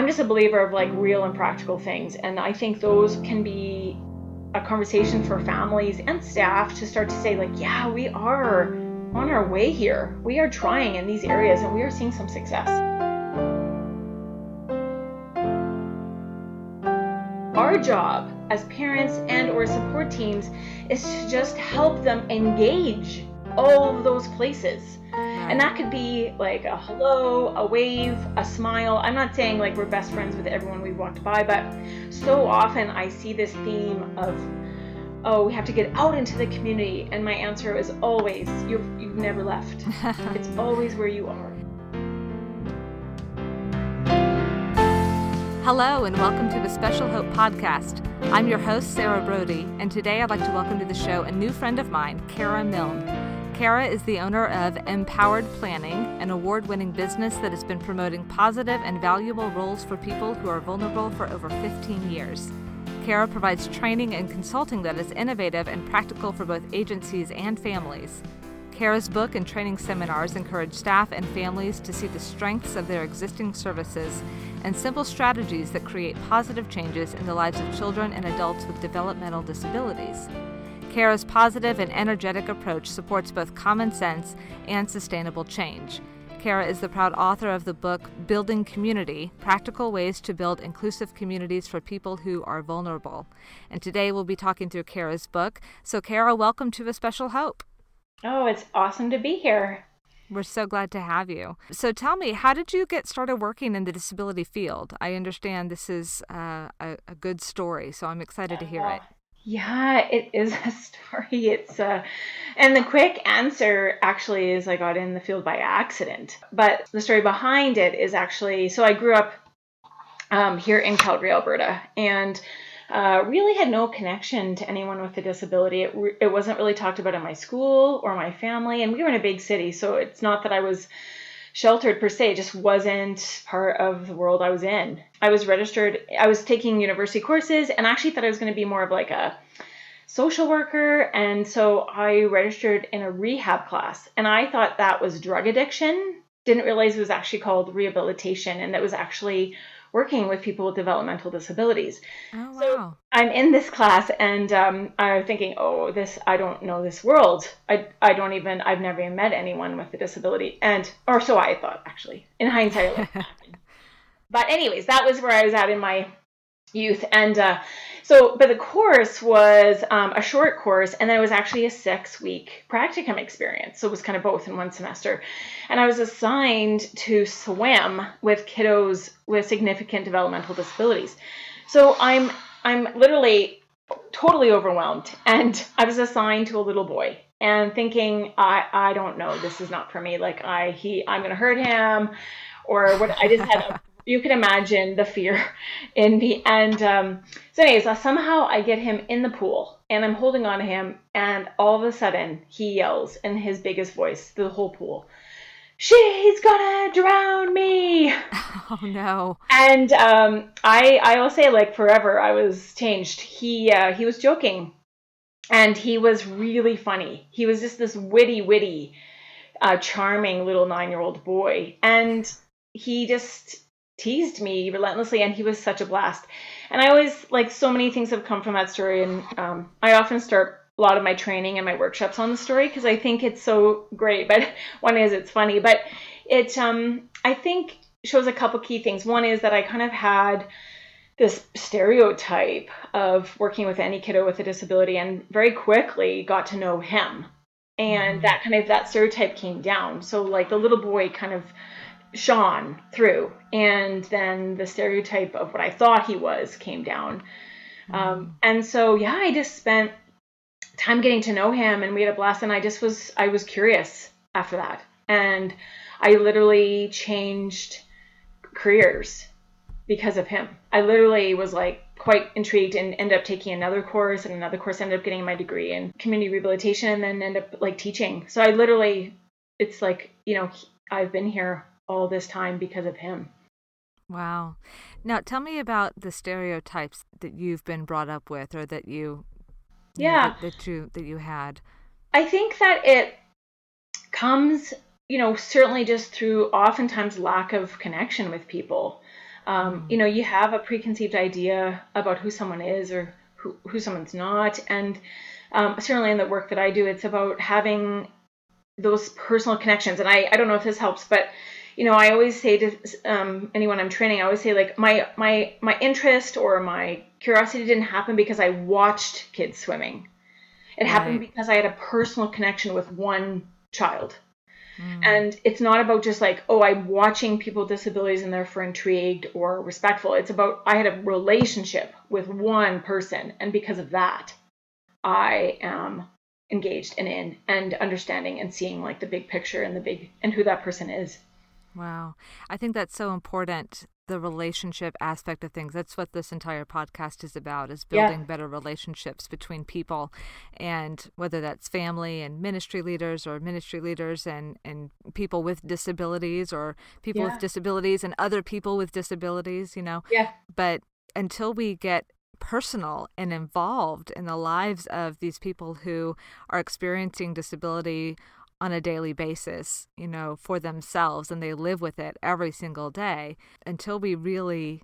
I'm just a believer of like real and practical things. And I think those can be a conversation for families and staff to start to say, like, yeah, we are on our way here. We are trying in these areas and we are seeing some success. Our job as parents and or support teams is to just help them engage all of those places and that could be like a hello, a wave, a smile. I'm not saying like we're best friends with everyone we've walked by, but so often I see this theme of, oh, we have to get out into the community. And my answer is always, you've, you've never left. it's always where you are. Hello, and welcome to the Special Hope Podcast. I'm your host, Sarah Broady, and today I'd like to welcome to the show a new friend of mine, Cara Milne. Cara is the owner of MPowered Planning, an award winning business that has been promoting positive and valuable roles for people who are vulnerable for over 15 years. Cara provides training and consulting that is innovative and practical for both agencies and families. Cara's book and training seminars encourage staff and families to see the strengths of their existing services and simple strategies that create positive changes in the lives of children and adults with developmental disabilities. Cara's positive and energetic approach supports both common sense and sustainable change. Cara is the proud author of the book Building Community Practical Ways to Build Inclusive Communities for People Who Are Vulnerable. And today we'll be talking through Cara's book. So, Cara, welcome to A Special Hope. Oh, it's awesome to be here. We're so glad to have you. So, tell me, how did you get started working in the disability field? I understand this is uh, a, a, good story, so I'm excited to hear it. Yeah, it is a story. It's uh and the quick answer actually is I got in the field by accident. But the story behind it is actually so I grew up um, here in Calgary, Alberta, and uh, really had no connection to anyone with a disability. It, it wasn't really talked about in my school or my family, and we were in a big city, so it's not that I was sheltered per se It just wasn't part of the world I was in. I was registered, I was taking university courses and actually thought I was going to be more of like a social worker. And so I registered in a rehab class and I thought that was drug addiction. Didn't realize it was actually called rehabilitation and that was actually working with people with developmental disabilities. Oh, wow. So I'm in this class and um, I'm thinking, oh, this, I don't know this world. I, I don't even, I've never even met anyone with a disability. And, or so I thought, actually. In hindsight, But, anyways, that was where I was at in my youth. And uh, so, but the course was um, a short course, and then it was actually a six week practicum experience. So it was kind of both in one semester. And I was assigned to swim with kiddos with significant developmental disabilities. So I'm I'm literally totally overwhelmed, and I was assigned to a little boy. And thinking, I, I don't know, this is not for me. Like I he I'm gonna hurt him, or what? I just had a you can imagine the fear in me. And um, so, anyways, uh, somehow I get him in the pool and I'm holding on to him, and all of a sudden he yells in his biggest voice through the whole pool. She's gonna drown me. Oh no! And um, I I will say like forever I was changed. He uh, he was joking, and he was really funny. He was just this witty witty, uh, charming little nine year old boy, and he just teased me relentlessly and he was such a blast. And i always like so many things have come from that story and um, i often start a lot of my training and my workshops on the story because i think it's so great but one is it's funny. But it um, i think shows a couple key things. One is that i kind of had this stereotype of working with any kiddo with a disability and very quickly got to know him. And mm-hmm. that kind of that stereotype came down. So like the little boy kind of shone through. And then the stereotype of what I thought he was came down. Mm-hmm. Um, and so, yeah, I just spent time getting to know him and we had a blast. And I just was, I was curious after that. And I literally changed careers because of him. I literally was like quite intrigued and ended up taking another course and another course ended up getting my degree in community rehabilitation and then ended up like teaching. So I literally it's like, you know, I've been here all this time because of him. Wow. Now tell me about the stereotypes that you've been brought up with or that you Yeah. You know, that, that you that you had. I think that it comes, you know, certainly just through oftentimes lack of connection with people. Um, you know, you have a preconceived idea about who someone is or who, who someone's not. And um, certainly in the work that I do, it's about having those personal connections. And I, I don't know if this helps, but you know, I always say to um, anyone I'm training, I always say like my my my interest or my curiosity didn't happen because I watched kids swimming. It right. happened because I had a personal connection with one child. Mm. And it's not about just like, oh, I'm watching people with disabilities and therefore intrigued or respectful. It's about I had a relationship with one person, and because of that, I am engaged and in and understanding and seeing like the big picture and the big and who that person is. Wow. I think that's so important the relationship aspect of things. That's what this entire podcast is about is building yeah. better relationships between people and whether that's family and ministry leaders or ministry leaders and and people with disabilities or people yeah. with disabilities and other people with disabilities, you know. Yeah. But until we get personal and involved in the lives of these people who are experiencing disability on a daily basis, you know, for themselves and they live with it every single day until we really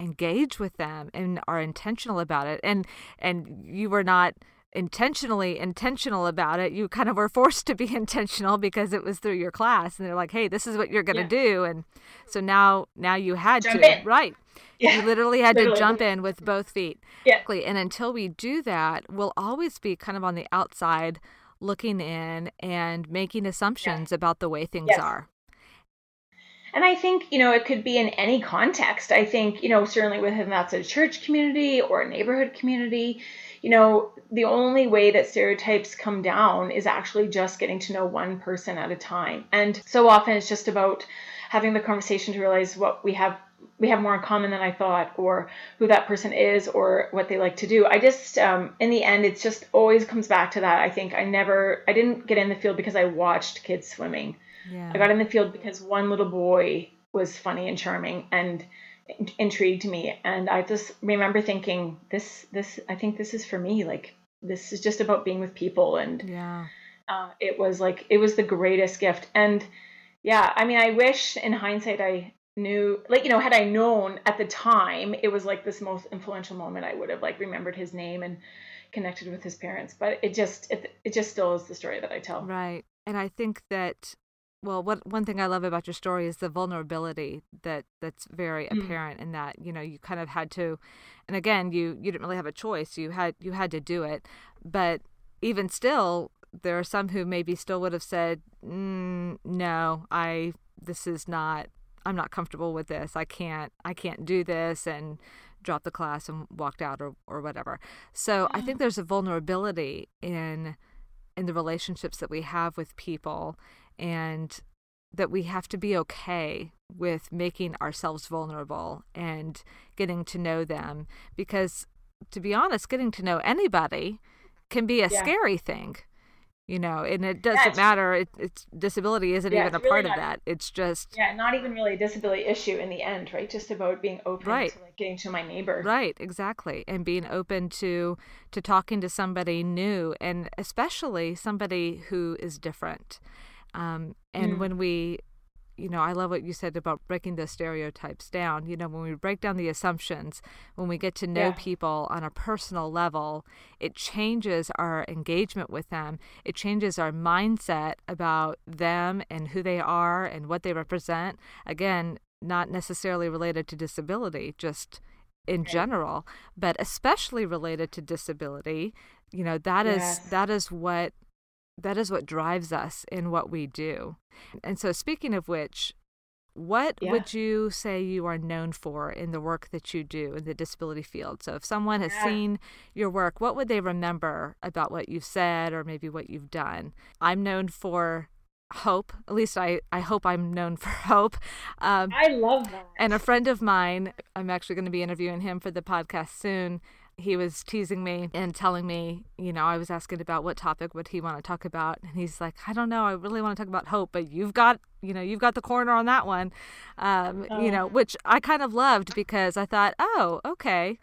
engage with them and are intentional about it. And and you were not intentionally intentional about it. You kind of were forced to be intentional because it was through your class and they're like, "Hey, this is what you're going to yeah. do." And so now now you had jump to, in. right? Yeah. You literally had literally. to jump in with both feet. Yeah. And until we do that, we'll always be kind of on the outside looking in and making assumptions yeah. about the way things yes. are. And I think, you know, it could be in any context. I think, you know, certainly within that's a church community or a neighborhood community, you know, the only way that stereotypes come down is actually just getting to know one person at a time. And so often it's just about having the conversation to realize what we have we have more in common than I thought, or who that person is, or what they like to do. I just, um, in the end, it's just always comes back to that. I think I never, I didn't get in the field because I watched kids swimming. Yeah. I got in the field because one little boy was funny and charming and intrigued me, and I just remember thinking, this, this, I think this is for me. Like this is just about being with people, and yeah, uh, it was like it was the greatest gift, and yeah, I mean, I wish in hindsight I knew like you know had i known at the time it was like this most influential moment i would have like remembered his name and connected with his parents. But it just it, it just still is the story that i tell. Right. And i think that well what one thing i love about your story is the vulnerability that that's very mm. apparent in that you know you kind of had to and again you you didn't really have a choice. You had you had to do it. But even still there are some who maybe still would have said mm, no i this is not I'm not comfortable with this. I can't I can't do this and dropped the class and walked out or, or whatever. So I think mm. there's a vulnerability in in the relationships that we have with people and that we have to be okay with making ourselves vulnerable and getting to know them because to be honest getting to know anybody can be a yeah. scary thing you know and it doesn't yeah, matter it, it's disability isn't yeah, even a really part of that it's just yeah not even really a disability issue in the end right just about being open right. to like getting to my neighbor right exactly and being open to to talking to somebody new and especially somebody who is different um, and mm. when we you know, I love what you said about breaking the stereotypes down. You know, when we break down the assumptions, when we get to know yeah. people on a personal level, it changes our engagement with them. It changes our mindset about them and who they are and what they represent. Again, not necessarily related to disability, just in general, but especially related to disability. You know, that yes. is that is what that is what drives us in what we do. And so, speaking of which, what yeah. would you say you are known for in the work that you do in the disability field? So, if someone has yeah. seen your work, what would they remember about what you've said or maybe what you've done? I'm known for hope. At least I, I hope I'm known for hope. Um, I love that. And a friend of mine, I'm actually going to be interviewing him for the podcast soon he was teasing me and telling me, you know, I was asking about what topic would he want to talk about, and he's like, I don't know, I really want to talk about hope, but you've got, you know, you've got the corner on that one, um, oh. you know, oh. which I kind of loved because I thought, oh, okay.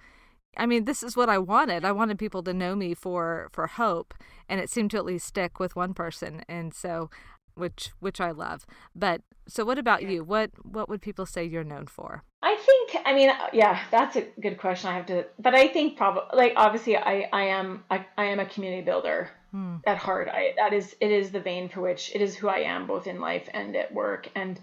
I mean, this is what I wanted. I wanted people to know me for for hope, and it seemed to at least stick with one person, and so which which I love. But so what about you? What what would people say you're known for? I think I mean yeah, that's a good question. I have to but I think probably like obviously I I am I, I am a community builder hmm. at heart. I that is it is the vein for which it is who I am both in life and at work and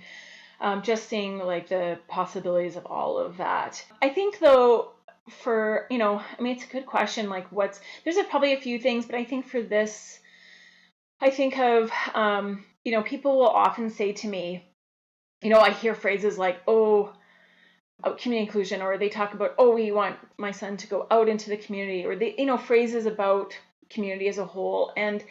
um, just seeing like the possibilities of all of that. I think though for you know I mean it's a good question like what's there's a, probably a few things but I think for this I think of um, you know people will often say to me you know I hear phrases like oh community inclusion or they talk about oh we want my son to go out into the community or they you know phrases about community as a whole and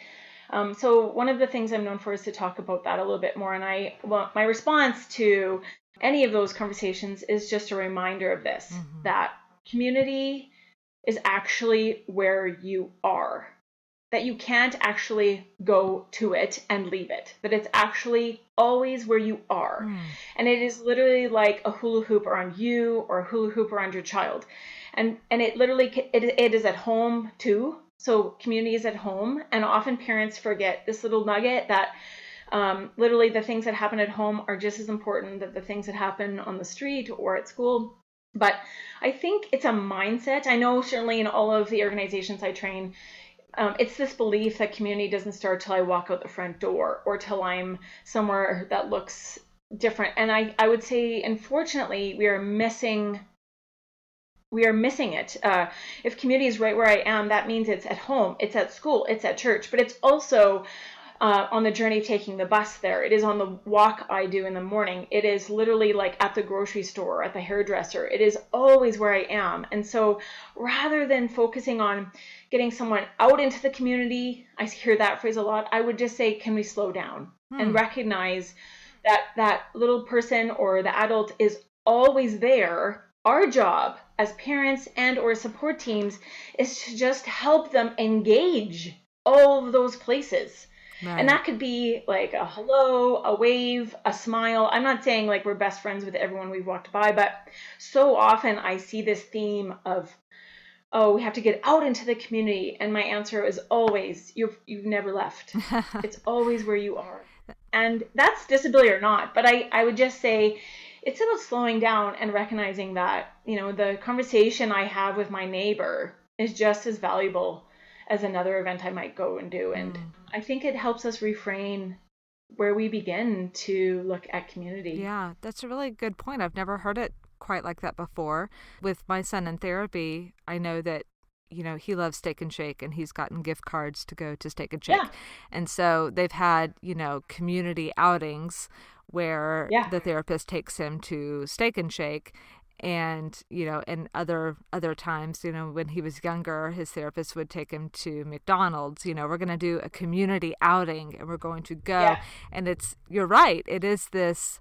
um, so one of the things I'm known for is to talk about that a little bit more. And I, well, my response to any of those conversations is just a reminder of this: mm-hmm. that community is actually where you are. That you can't actually go to it and leave it. That it's actually always where you are. Mm. And it is literally like a hula hoop around you or a hula hoop around your child. And and it literally it, it is at home too so community is at home, and often parents forget this little nugget that um, literally the things that happen at home are just as important that the things that happen on the street or at school. But I think it's a mindset. I know certainly in all of the organizations I train, um, it's this belief that community doesn't start till I walk out the front door or till I'm somewhere that looks different. And I, I would say, unfortunately, we are missing we are missing it. Uh, if community is right where I am, that means it's at home, it's at school, it's at church, but it's also uh, on the journey taking the bus there. It is on the walk I do in the morning. It is literally like at the grocery store, at the hairdresser. It is always where I am. And so rather than focusing on getting someone out into the community, I hear that phrase a lot, I would just say, can we slow down hmm. and recognize that that little person or the adult is always there our job as parents and or support teams is to just help them engage all of those places right. and that could be like a hello a wave a smile. I'm not saying like we're best friends with everyone we've walked by but so often i see this theme of oh we have to get out into the community. And my answer is always you've you've never left. It's always where you are. And that's disability or not but i i would just say it's about slowing down and recognizing that, you know, the conversation I have with my neighbor is just as valuable as another event I might go and do. And mm. I think it helps us refrain where we begin to look at community. Yeah, that's a really good point. I've never heard it quite like that before. With my son in therapy, I know that you know he loves steak and shake and he's gotten gift cards to go to steak and shake yeah. and so they've had you know community outings where yeah. the therapist takes him to Steak and Shake and you know and other other times you know when he was younger his therapist would take him to McDonald's you know we're going to do a community outing and we're going to go yeah. and it's you're right it is this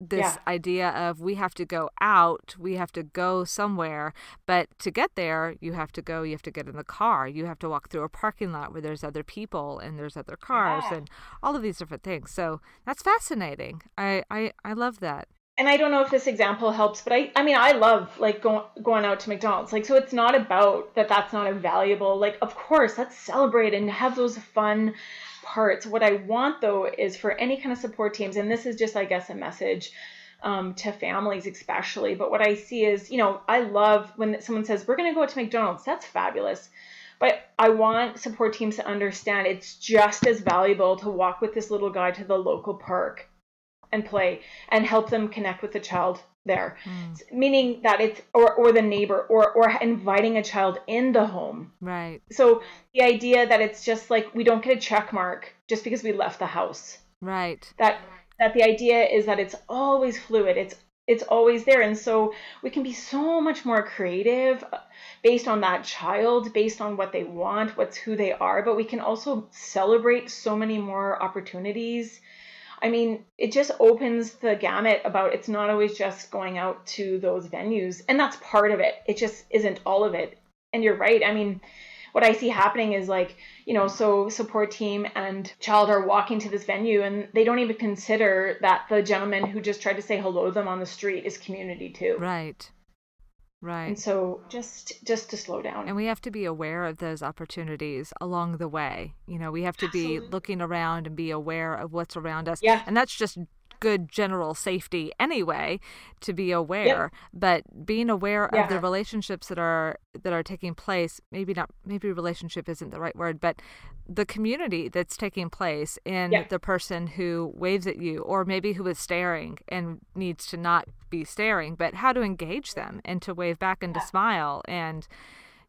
this yeah. idea of we have to go out, we have to go somewhere, but to get there, you have to go, you have to get in the car, you have to walk through a parking lot where there's other people and there's other cars yeah. and all of these different things. So that's fascinating. I, I, I love that. And I don't know if this example helps, but I, I mean, I love like going going out to McDonald's. Like, so it's not about that. That's not a valuable. Like, of course, let's celebrate and have those fun parts. What I want though is for any kind of support teams, and this is just, I guess, a message um, to families especially. But what I see is, you know, I love when someone says, we're going to go out to McDonald's. That's fabulous. But I want support teams to understand it's just as valuable to walk with this little guy to the local park and play and help them connect with the child there. Mm. meaning that it's or or the neighbor or or inviting a child in the home. Right. So the idea that it's just like we don't get a check mark just because we left the house. Right. That that the idea is that it's always fluid. It's it's always there. And so we can be so much more creative uh, based on that child based on what they want what's who they are. But we can also celebrate so many more opportunities I mean, it just opens the gamut about it's not always just going out to those venues. And that's part of it. It just isn't all of it. And you're right. I mean, what I see happening is like, you know, so support team and child are walking to this venue and they don't even consider that the gentleman who just tried to say hello to them on the street is community too. Right. Right. And so just just to slow down. And we have to be aware of those opportunities along the way. You know, we have to Absolutely. be looking around and be aware of what's around us. Yeah. And that's just good general safety anyway to be aware but being aware of the relationships that are that are taking place maybe not maybe relationship isn't the right word but the community that's taking place in Yeah. the person who waves at you or maybe who is staring and needs to not be staring but how to engage them and to wave back and to smile and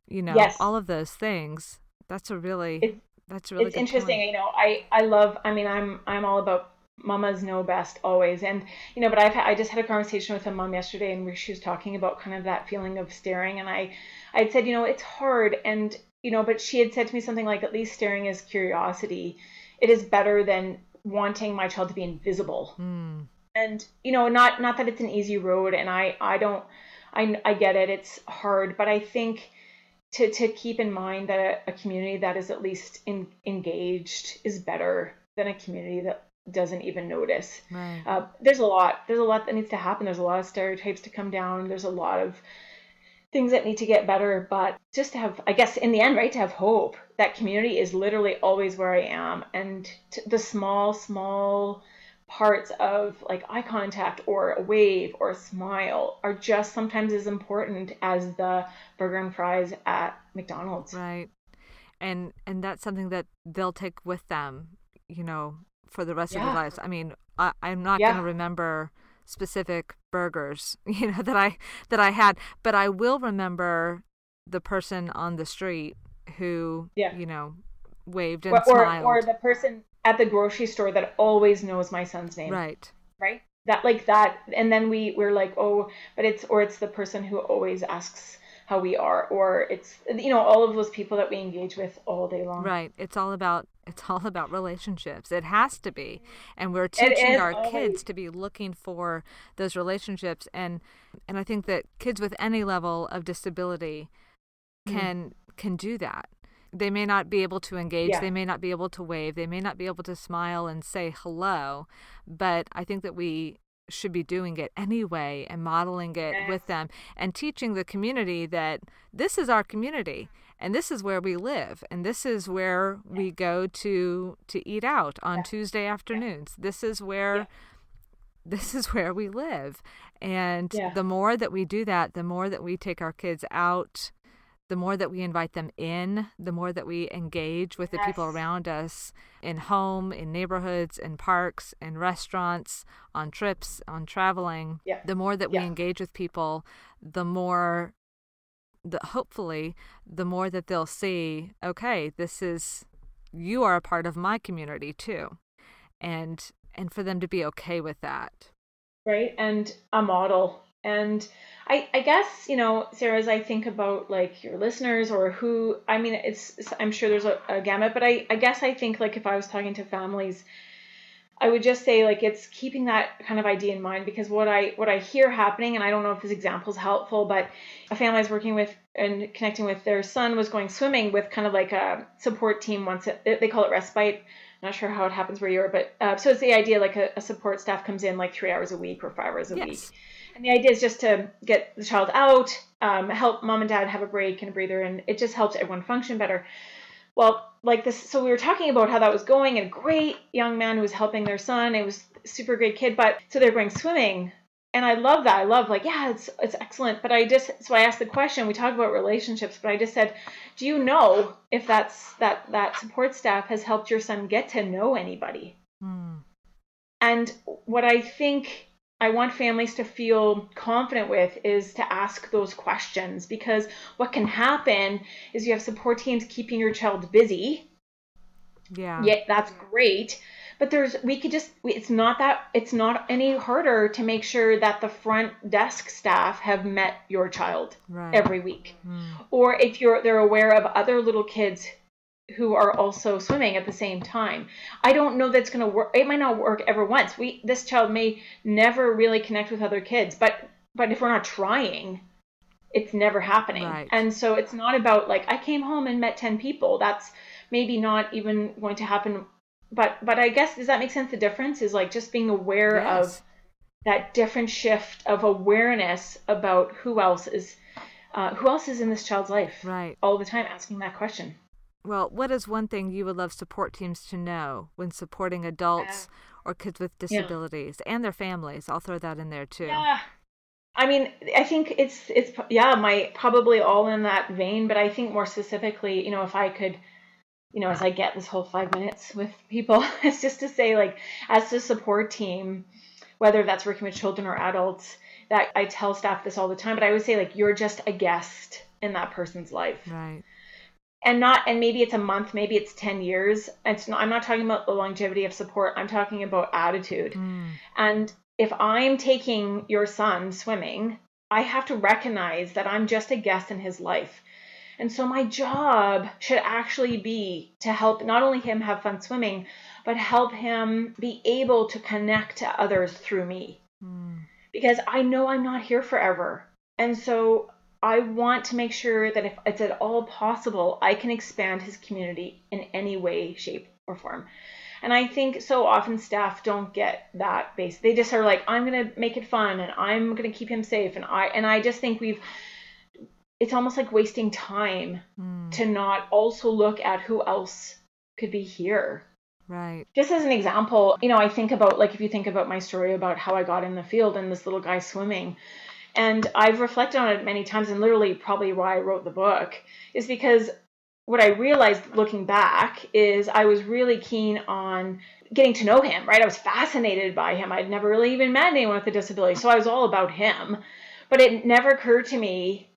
you know Yes. all of those things that's a really It- that's a really it's interesting point. you know i i love i mean i'm i'm all about mamas know best always. And you know but i've i just had a conversation with a mom yesterday and where she was talking about kind of that feeling of staring. And i i had said you know it's hard. And you know but she had said to me something like at least staring is curiosity. It is better than wanting my child to be invisible. Hmm. and you know not not that it's an easy road and i i don't i i get it. It's hard. But i think to to keep in mind that a, a community that is at least in, engaged is better than a community that doesn't even notice. Right. Uh, there's a lot there's a lot that needs to happen. There's a lot of stereotypes to come down. There's a lot of things that need to get better. But just to have i guess in the end right to have hope that community is literally always where i am. And the small small parts of like eye contact or a wave or a smile are just sometimes as important as the burger and fries at mcdonald's. Right. And and that's something that they'll take with them, you know, for the rest of their lives. I mean, I, I'm not Yeah. going to remember specific burgers, you know, that I that I had, but I will remember the person on the street who, Yeah. you know, waved and or, or, smiled. or the person at the grocery store that always knows my son's name right. right that like that and then we we're like oh but it's or it's the person who always asks how we are or it's you know all of those people that we engage with all day long Right. It's all about it's all about relationships. It has to be. And we're teaching our always. kids to be looking for those relationships and and I think that kids with any level of disability Mm-hmm. can can do that. They may not be able to engage, Yeah. they may not be able to wave, they may not be able to smile and say hello, but I think that we should be doing it anyway and modeling it with them and teaching the community that this is our community and this is where we live and this is where we go to to eat out on Tuesday afternoons. This is where this is where we live. And Yeah. the more that we do that, the more that we take our kids out, the more that we invite them in, the more that we engage with the people around us in home, in neighborhoods, in parks, in restaurants, on trips, on traveling. Yeah. The more that we engage with people, the more the hopefully the more that they'll see, okay, this is you are a part of my community too. And and for them to be okay with that. right and a model and I, I guess you know sarah as i think about like your listeners or who i mean it's, i'm sure there's a, a gamut but I, I guess i think like if i was talking to families i would just say like it's keeping that kind of idea in mind because what i what i hear happening and i don't know if this example is helpful but a family i was working with and connecting with their son was going swimming with kind of like a support team once it, they call it respite not sure how it happens where you are, but uh, so it's the idea like a, a support staff comes in like three hours a week or five hours a week. And the idea is just to get the child out, um, help mom and dad have a break and a breather, and it just helps everyone function better. Well, like this, so we were talking about how that was going, and a great young man who was helping their son. It was a super great kid, but so they're going swimming, and I love that. I love like, yeah, it's it's excellent. But I just so I asked the question. We talk about relationships, but I just said, do you know if that's that that support staff has helped your son get to know anybody? Hmm. And what I think I want families to feel confident with is to ask those questions because what can happen is you have support teams keeping your child busy. Yeah. Yeah, that's great. But there's we could just it's not that it's not any harder to make sure that the front desk staff have met your child Right. every week. Hmm. Or if you're they're aware of other little kids who are also swimming at the same time. I don't know that's going to work. It might not work ever once. We this child may never really connect with other kids, but but if we're not trying, it's never happening. Right. And so it's not about like I came home and met 10 people. That's maybe not even going to happen. But but I guess does that make sense the difference is like just being aware Yes. of that different shift of awareness about who else is uh, who else is in this child's life? Right. All the time asking that question. Well, what is one thing you would love support teams to know when supporting adults or kids with disabilities yeah. and their families? I'll throw that in there too. Yeah. I mean, I think it's it's yeah, my probably all in that vein, but I think more specifically, you know, if I could you know, as I get this whole five minutes with people, it's just to say, like, as a support team, whether that's working with children or adults, that I tell staff this all the time, but I would say, like, you're just a guest in that person's life. Right. And not, and maybe it's a month, maybe it's 10 years. It's not, I'm not talking about the longevity of support. I'm talking about attitude. Mm. And if I'm taking your son swimming, I have to recognize that I'm just a guest in his life. And so my job should actually be to help not only him have fun swimming, but help him be able to connect to others through me. Mm. Because I know I'm not here forever. And so I want to make sure that if it's at all possible, I can expand his community in any way, shape, or form. And I think so often staff don't get that base. They just are like, I'm gonna make it fun and I'm gonna keep him safe. And I and I just think we've it's almost like wasting time mm. to not also look at who else could be here. Right. Just as an example, you know, I think about like if you think about my story about how I got in the field and this little guy swimming. And I've reflected on it many times and literally probably why I wrote the book is because what I realized looking back is I was really keen on getting to know him, right? I was fascinated by him. I'd never really even met anyone with a disability, so I was all about him. But it never occurred to me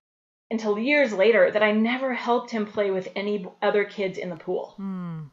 until years later that I never helped him play with any other kids in the pool. Mm.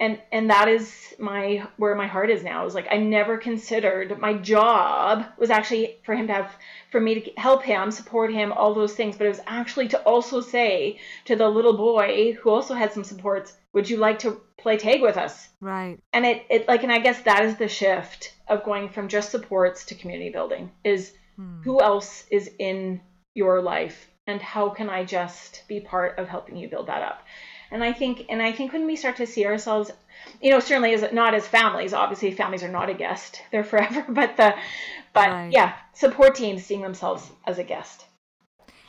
And and that is my where my heart is now. Is like I never considered my job was actually for him to have for me to help him, support him, all those things, but it was actually to also say to the little boy who also had some supports, would you like to play tag with us? Right. And it, it like and I guess that is the shift of going from just supports to community building is hmm. who else is in your life and how can I just be part of helping you build that up? And I think and I think when we start to see ourselves, you know, certainly as not as families, obviously families are not a guest. They're forever, but the but right. yeah, support teams seeing themselves as a guest.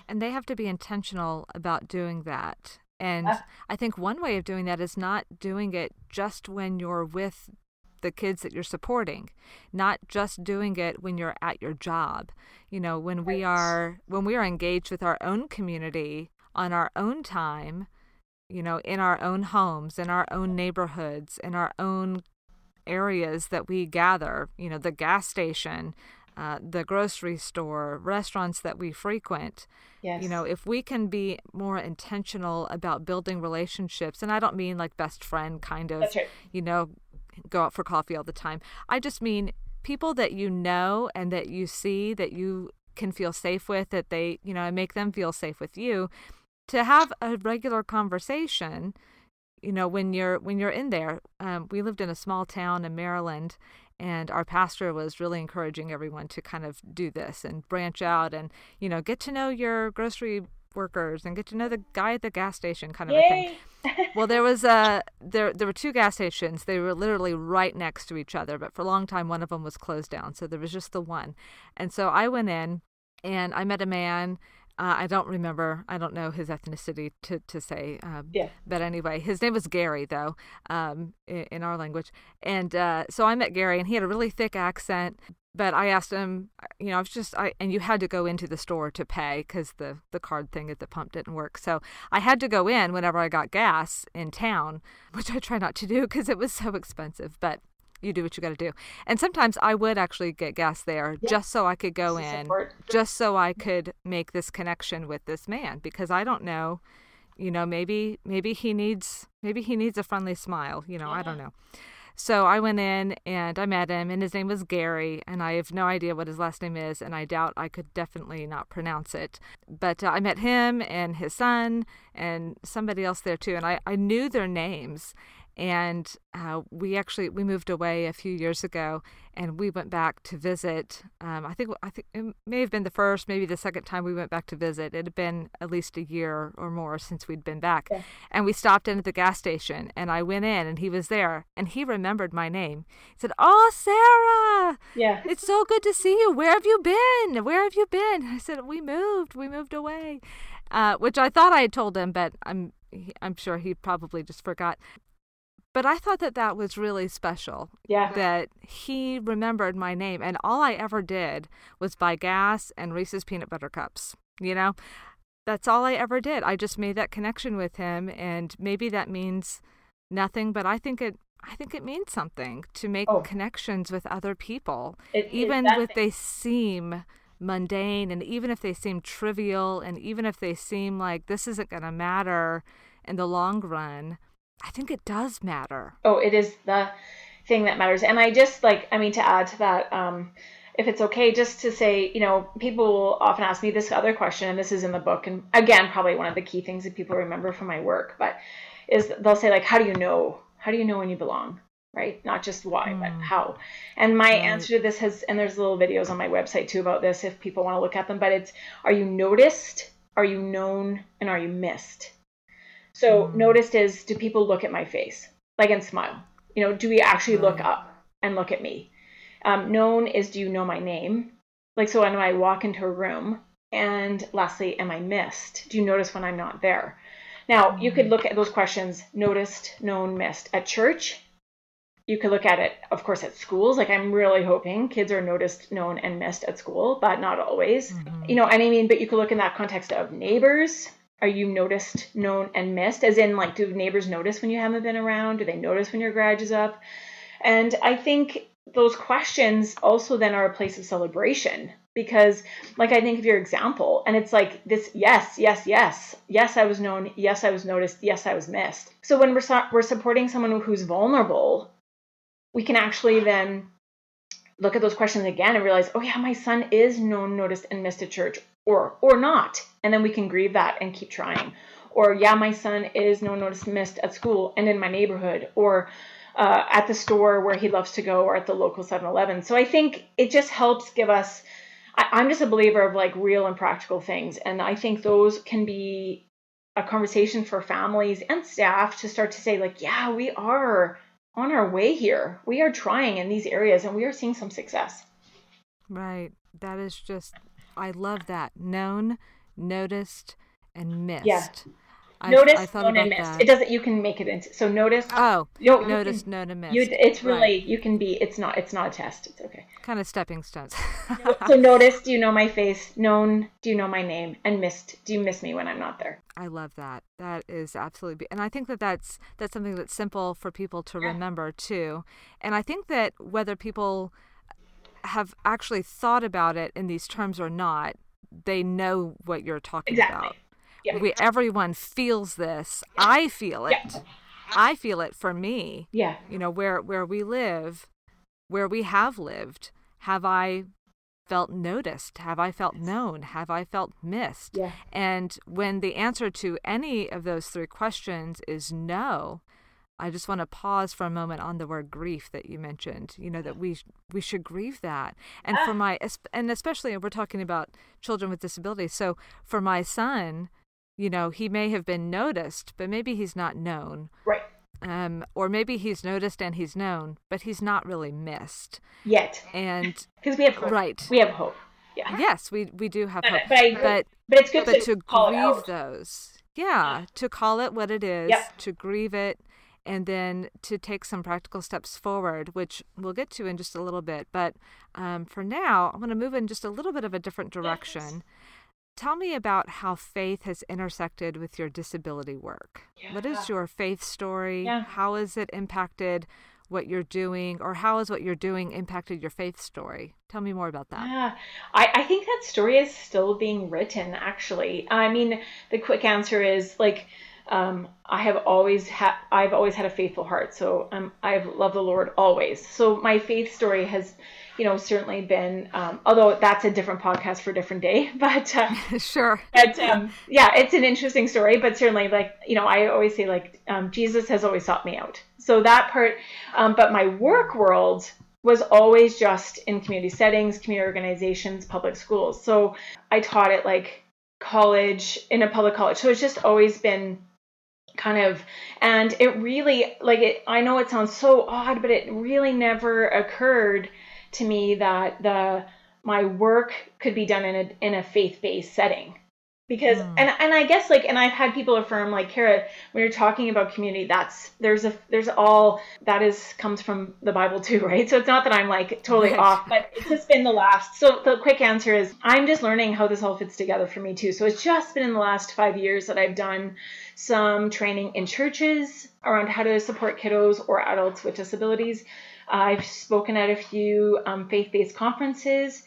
And they have to be intentional about doing that. And uh, I think one way of doing that is not doing it just when you're with the kids that you're supporting not just doing it when you're at your job you know when we are when we are engaged with our own community on our own time you know in our own homes in our own neighborhoods in our own areas that we gather you know the gas station uh, the grocery store, restaurants that we frequent. Yes. You know, if we can be more intentional about building relationships, and I don't mean like best friend kind of, right. you know, go out for coffee all the time. I just mean people that you know and that you see that you can feel safe with, that they, you know, make them feel safe with you. To have a regular conversation, you know, when you're when you're in there. Um, we lived in a small town in Maryland, and our pastor was really encouraging everyone to kind of do this and branch out and you know get to know your grocery workers and get to know the guy at the gas station kind of Yay. a thing. well, there was a there there were two gas stations. They were literally right next to each other, but for a long time one of them was closed down, so there was just the one. And so I went in and I met a man uh, I don't remember. I don't know his ethnicity to to say. Um, yeah. But anyway, his name was Gary, though, um, in, in, our language. And uh, so I met Gary, and he had a really thick accent. But I asked him, you know, I was just, I and you had to go into the store to pay because the the card thing at the pump didn't work. So I had to go in whenever I got gas in town, which I try not to do because it was so expensive. But you do what you got to do. And sometimes I would actually get gas there yeah. just so I could go in, just so I could make this connection with this man because I don't know, you know, maybe maybe he needs maybe he needs a friendly smile, you know, yeah. I don't know. So I went in and I met him, and his name was Gary, and I have no idea what his last name is, and I doubt I could definitely not pronounce it. But uh, I met him and his son and somebody else there too, and I, I knew their names. And uh, we actually we moved away a few years ago and we went back to visit um, i think i think it may have been the first maybe the second time we went back to visit. It had been at least a year or more since we'd been back. Yeah. and we stopped in at the gas station and i went in and he was there and he remembered my name. He said oh sarah! Yeah. It's so good to see you. Where have you been? Where have you been? I said we moved. We moved away. Uh, which i thought i had told him but i'm I'm sure he probably just forgot. But I thought that that was really special. Yeah. That he remembered my name. And all I ever did was buy gas and Reese's peanut butter cups. You know, that's all I ever did. I just made that connection with him. And maybe that means nothing, but I think it. I think it means something to make oh. connections with other people, it, even if they seem mundane, and even if they seem trivial, and even if they seem like this isn't going to matter in the long run I think it does matter. Oh, it is the thing that matters. And I just like, I mean, to add to that, um, if it's okay, just to say, you know, people will often ask me this other question, and this is in the book, and again, probably one of the key things that people remember from my work, but is they'll say like, how do you know? How do you know when you belong? Right? Not just why, mm. but hmm. how. And my right. answer to this has, and there's little videos on my website too about this if people want to look at them, but it's, are you noticed? Are you known? And are you missed? So mm. noticed is do people look at my face like and smile? You know, do we actually look up and look at me? Um, known is do you know my name? Like so when I walk into a room. And lastly, am I missed? Do you notice when I'm not there? Now you could mm. look at those questions: noticed, known, missed. At church, you could look at it, of course, at schools. Like I'm really hoping kids are noticed, known, and missed at school, but not always. Mm-hmm. You know, and I mean, but you could look in that context of neighbors, are you noticed, known, and missed? As in, like, do neighbors notice when you haven't been around? Do they notice when your garage is up? And I think those questions also then are a place of celebration because, like, I think of your example, and it's like this yes, yes, yes, yes, I was known, yes, I was noticed, yes, I was missed. So when we're, su- we're supporting someone who's vulnerable, we can actually then look at those questions again and realize, oh yeah, my son is known, noticed, and missed at church, or or not, and then we can grieve that and keep trying. Or yeah, my son is known, noticed, missed at school and in my neighborhood, or uh, at the store where he loves to go, or at the local 7-Eleven. So I think it just helps give us. I, I'm just a believer of like real and practical things, and I think those can be a conversation for families and staff to start to say like, yeah, we are on our way here. We are trying in these areas and we are seeing some success. Right. That is just, I love that. Known, noticed, and missed. Yeah. I, notice, I known, and missed. That. It doesn't. You can make it into so notice. Oh, you, notice, can, known, and missed. You, it's really right. you can be. It's not. It's not a test. It's okay. Kind of stepping stones. so notice. Do you know my face? Known. Do you know my name? And missed. Do you miss me when I'm not there? I love that. That is absolutely, and I think that that's that's something that's simple for people to yeah. remember too. And I think that whether people have actually thought about it in these terms or not, they know what you're talking exactly. about yeah. we everyone feels this. I feel it. Yeah. I feel it for me. Yeah. You know, where where we live, where we have lived, have I felt noticed? Have I felt known? Have I felt missed? Yeah. And when the answer to any of those three questions is no, I just want to pause for a moment on the word grief that you mentioned. You know that we we should grieve that, and for ah. my and especially we're talking about children with disabilities. So for my son, you know, he may have been noticed, but maybe he's not known. Right. Um, or maybe he's noticed and he's known, but he's not really missed yet. And because we have hope. right, we have hope. Yeah. Yes, we we do have hope. But I, but, but it's good but to, to grieve those. Yeah, to call it what it is, yep. to grieve it, and then to take some practical steps forward, which we'll get to in just a little bit. But um, for now, I'm going to move in just a little bit of a different direction. Yes. Tell me about how faith has intersected with your disability work. Yeah. What is your faith story? Yeah. How has it impacted what you're doing, or how has what you're doing impacted your faith story? Tell me more about that. Yeah, I, I think that story is still being written, actually. I mean, the quick answer is like, um, I have always had I've always had a faithful heart. So um, I've loved the Lord always. So my faith story has, you know, certainly been. Um, although that's a different podcast for a different day, but uh, sure. But um, yeah, it's an interesting story. But certainly, like you know, I always say like um, Jesus has always sought me out. So that part. Um, but my work world was always just in community settings, community organizations, public schools. So I taught at like college in a public college. So it's just always been kind of and it really like it i know it sounds so odd but it really never occurred to me that the my work could be done in a in a faith-based setting because mm. and and I guess like and I've had people affirm like Cara when you're talking about community that's there's a there's all that is comes from the Bible too right so it's not that I'm like totally right. off but it's just been the last so the quick answer is I'm just learning how this all fits together for me too so it's just been in the last 5 years that I've done some training in churches around how to support kiddos or adults with disabilities. I've spoken at a few um, faith based conferences.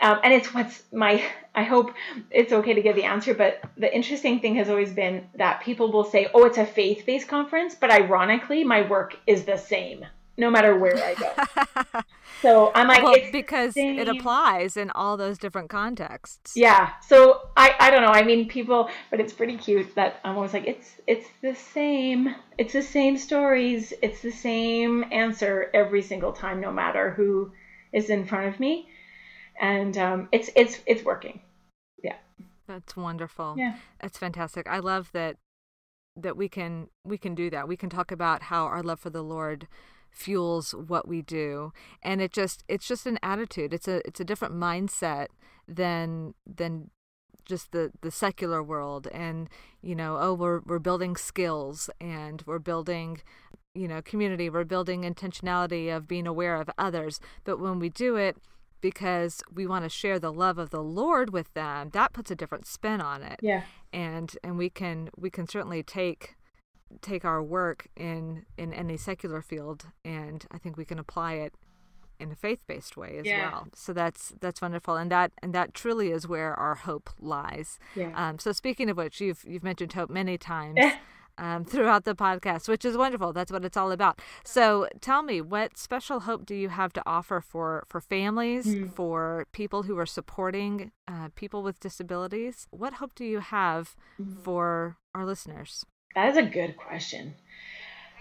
Um, and it's what's my, I hope it's okay to give the answer, but the interesting thing has always been that people will say, oh, it's a faith based conference, but ironically, my work is the same no matter where I go. so I'm like, well, because it applies in all those different contexts. Yeah. So I, I don't know. I mean, people, but it's pretty cute that I'm always like, it's, it's the same. It's the same stories. It's the same answer every single time, no matter who is in front of me. And um, it's, it's, it's working. Yeah. That's wonderful. Yeah. That's fantastic. I love that that we can we can do that. We can talk about how our love for the Lord fuels what we do and it just it's just an attitude. It's a it's a different mindset than than just the the secular world and you know oh we're we're building skills and we're building you know community we're building intentionality of being aware of others. But when we do it because we want to share the love of the lord with them that puts a different spin on it. Yeah. And and we can we can certainly take take our work in in any secular field and i think we can apply it in a faith-based way as yeah. well so that's that's wonderful and that and that truly is where our hope lies yeah. um, so speaking of which you've you've mentioned hope many times um, throughout the podcast which is wonderful that's what it's all about so tell me what special hope do you have to offer for for families mm. for people who are supporting uh, people with disabilities what hope do you have mm. for our listeners that is a good question.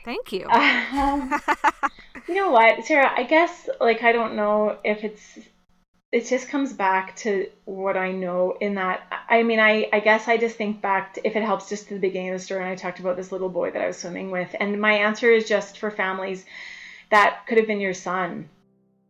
Thank you. Um, you know what, Sarah? I guess like I don't know if it's it just comes back to what I know in that I mean I I guess I just think back to, if it helps just to the beginning of the story and I talked about this little boy that I was swimming with and my answer is just for families that could have been your son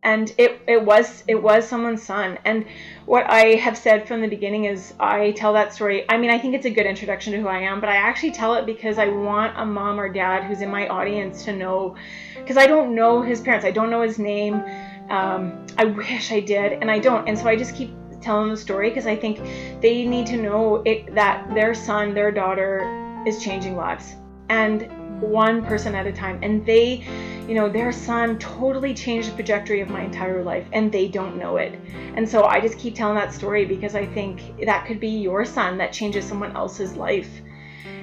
and it, it was it was someone's son. And what i have said from the beginning is i tell that story. I mean i think it's a good introduction to who i am but i actually tell it because i want a mom or dad who's in my audience to know. Because i don't know his parents. I don't know his name. Um, i wish i did and i don't. And so i just keep telling the story because i think they need to know it, that their son their daughter is changing lives. And one person at a time. And they you know their son totally changed the trajectory of my entire life and they don't know it. And so i just keep telling that story because i think that could be your son that changes someone else's life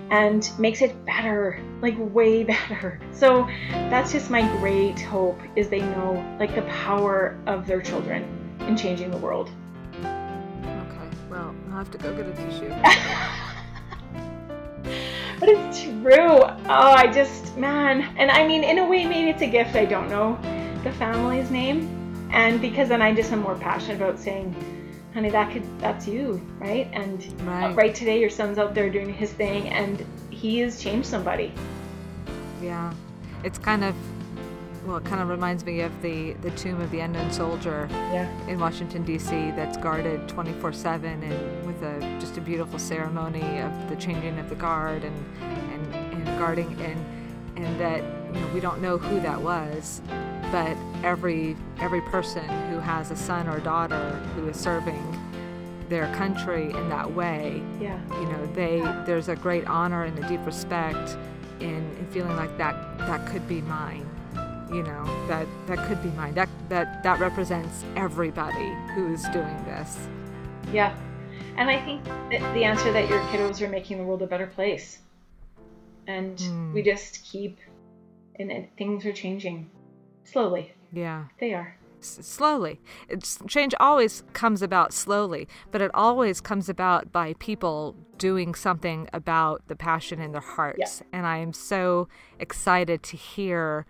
and makes it better like way better. So that's just my great hope is they know like the power of their children in changing the world. Okay well i'll have to go get a tissue but it's true. Oh, I just, man. And I mean, in a way, maybe it's a gift. I don't know the family's name. And because then I just am more passionate about saying, honey, that could, that's you, right? And right. right today, your son's out there doing his thing and he has changed somebody. Yeah. It's kind of well, it kind of reminds me of the, the tomb of the unknown soldier yeah. in Washington D.C. that's guarded 24/7 and with a just a beautiful ceremony of the changing of the guard and and, and guarding and and that you know we don't know who that was, but every every person who has a son or daughter who is serving their country in that way, yeah. you know, they there's a great honor and a deep respect in, in feeling like that that could be mine you know that that could be mine. That that that represents everybody who's doing this. Yeah and i think the answer that your kiddos are making the world a better place and Mm. we just keep and, and things are changing slowly. Yeah. They are. Slowly. It's, change always comes about slowly, but it always comes about by people doing something about the passion in their hearts. And I am so excited to hear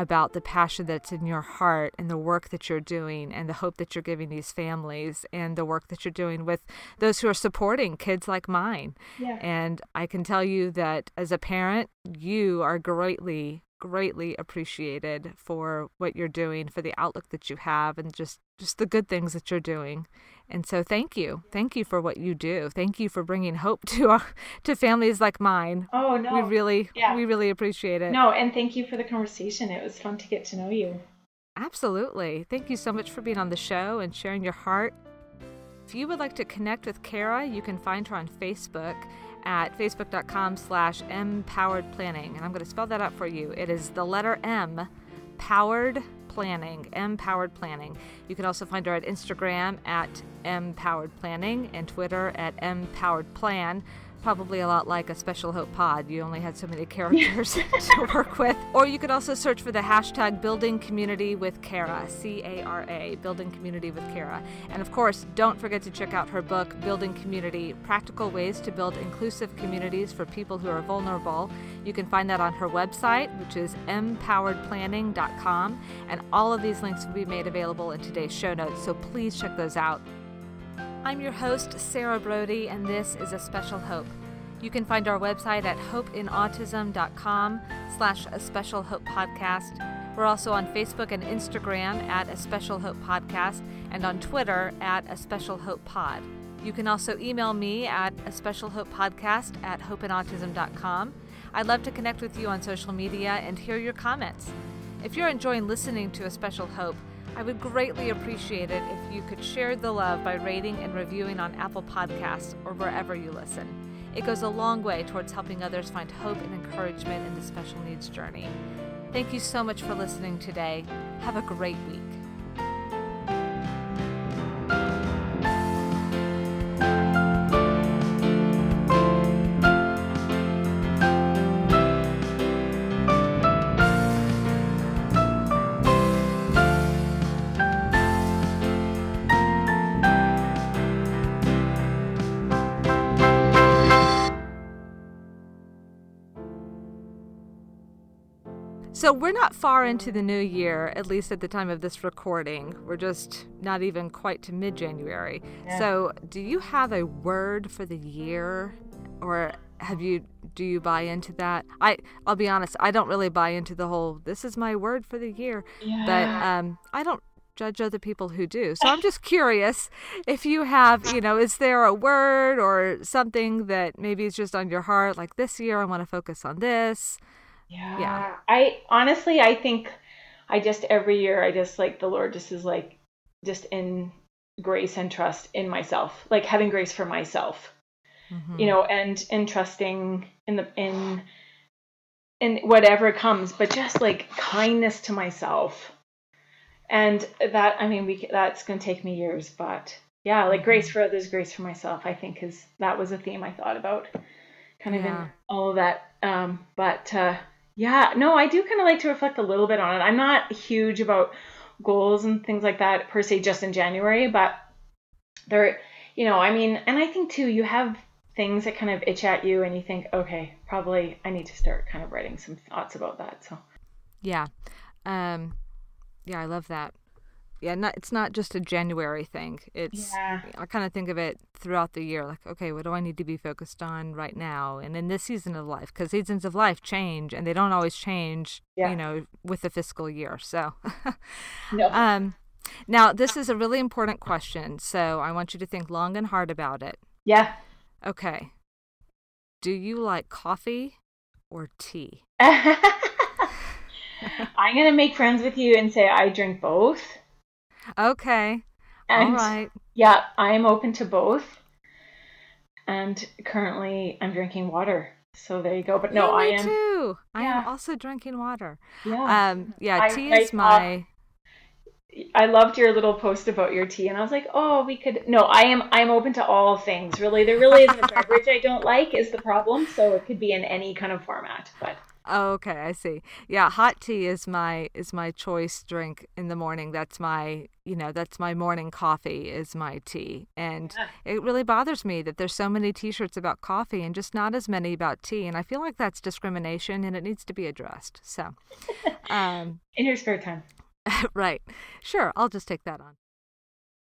about the passion that's in your heart and the work that you're doing and the hope that you're giving these families and the work that you're doing with those who are supporting kids like mine. Yeah. And I can tell you that as a parent, you are greatly, greatly appreciated for what you're doing, for the outlook that you have, and just just the good things that you're doing. And so, thank you, thank you for what you do. Thank you for bringing hope to our, to families like mine. Oh no. We really, Yeah. we really appreciate it. No, and thank you for the conversation. It was fun to get to know you. Absolutely. Thank you so much for being on the show and sharing your heart. If you would like to connect with Cara, you can find her on Facebook at facebook.com slash MPowered Planning. And I'm going to spell that out for you. It is the letter M, powered planning, MPowered Planning. You can also find her at Instagram at MPowered Planning and Twitter at empowered plan. Probably a lot like a Special Hope Pod. You only had so many characters to work with. Or you could also search for the hashtag Building Community with Cara, C A R A, Building Community with Cara. And of course, don't forget to check out her book, Building Community Practical Ways to Build Inclusive Communities for People Who Are Vulnerable. You can find that on her website, which is mpoweredplanning.com. And all of these links will be made available in today's show notes, so please check those out. I'm your host, Sarah Broady, and this is A Special Hope. You can find our website at hopeinautism.com slash A Special Hope Podcast. We're also on Facebook and Instagram at A Special Hope Podcast and on Twitter at A Special Hope Pod. You can also email me at A Special Hope Podcast at hopeinautism.com. I'd love to connect with you on social media and hear your comments. If you're enjoying listening to A Special Hope, I would greatly appreciate it if you could share the love by rating and reviewing on Apple Podcasts or wherever you listen. It goes a long way towards helping others find hope and encouragement in the special needs journey. Thank you so much for listening today. Have a great week. So we're not far into the new year, at least at the time of this recording. We're just not even quite to mid January. Yeah. So, do you have a word for the year or have you do you buy into that? I I'll be honest, I don't really buy into the whole this is my word for the year, Yeah. but um I don't judge other people who do. So I'm just curious if you have, you know, is there a word or something that maybe is just on your heart like this year I want to focus on this? Yeah. Yeah. I honestly, I think I just every year, I just like the Lord just is like, just in grace and trust in myself, like having grace for myself, Mhm. you know, and and trusting in the in in whatever comes, but just like kindness to myself, and that I mean, we that's gonna take me years, but yeah, like grace for others, grace for myself. I think is that was a theme I thought about, kind of Yeah. in all of that. Um, but uh, yeah, no, I do kind of like to reflect a little bit on it. I'm not huge about goals and things like that per se just in January, but there, you know, I mean, and I think too, you have things that kind of itch at you and you think, okay, probably I need to start kind of writing some thoughts about that. So Yeah. Um yeah, I love that. Yeah, not it's not just a January thing. It's Yeah. I kind of think of it throughout the year like, okay, what do I need to be focused on right now and in this season of life cuz seasons of life change and they don't always change, Yeah. you know, with the fiscal year. So no, um now this is a really important question. So I want you to think long and hard about it. yeah. Okay. Do you like coffee or tea? I'm gonna make friends with you and say I drink both. Okay. And All right. yeah, I am open to both. And currently I'm drinking water. So there you go. But no, Yeah, I am too. I am also drinking water. yeah. Um, yeah, I tea like is my I loved your little post about your tea, and I was like, oh, we could. No, I am. I'm open to all things. Really, there really isn't a beverage I don't like. Is the problem? So it could be in any kind of format. But Oh, okay, I see. Yeah, hot tea is my is my choice drink in the morning. That's my, you know, that's my morning coffee is my tea. And Yeah. it really bothers me that there's so many t-shirts about coffee and just not as many about tea, and I feel like that's discrimination and it needs to be addressed. So, um in your spare time. right. Sure, I'll just take that on.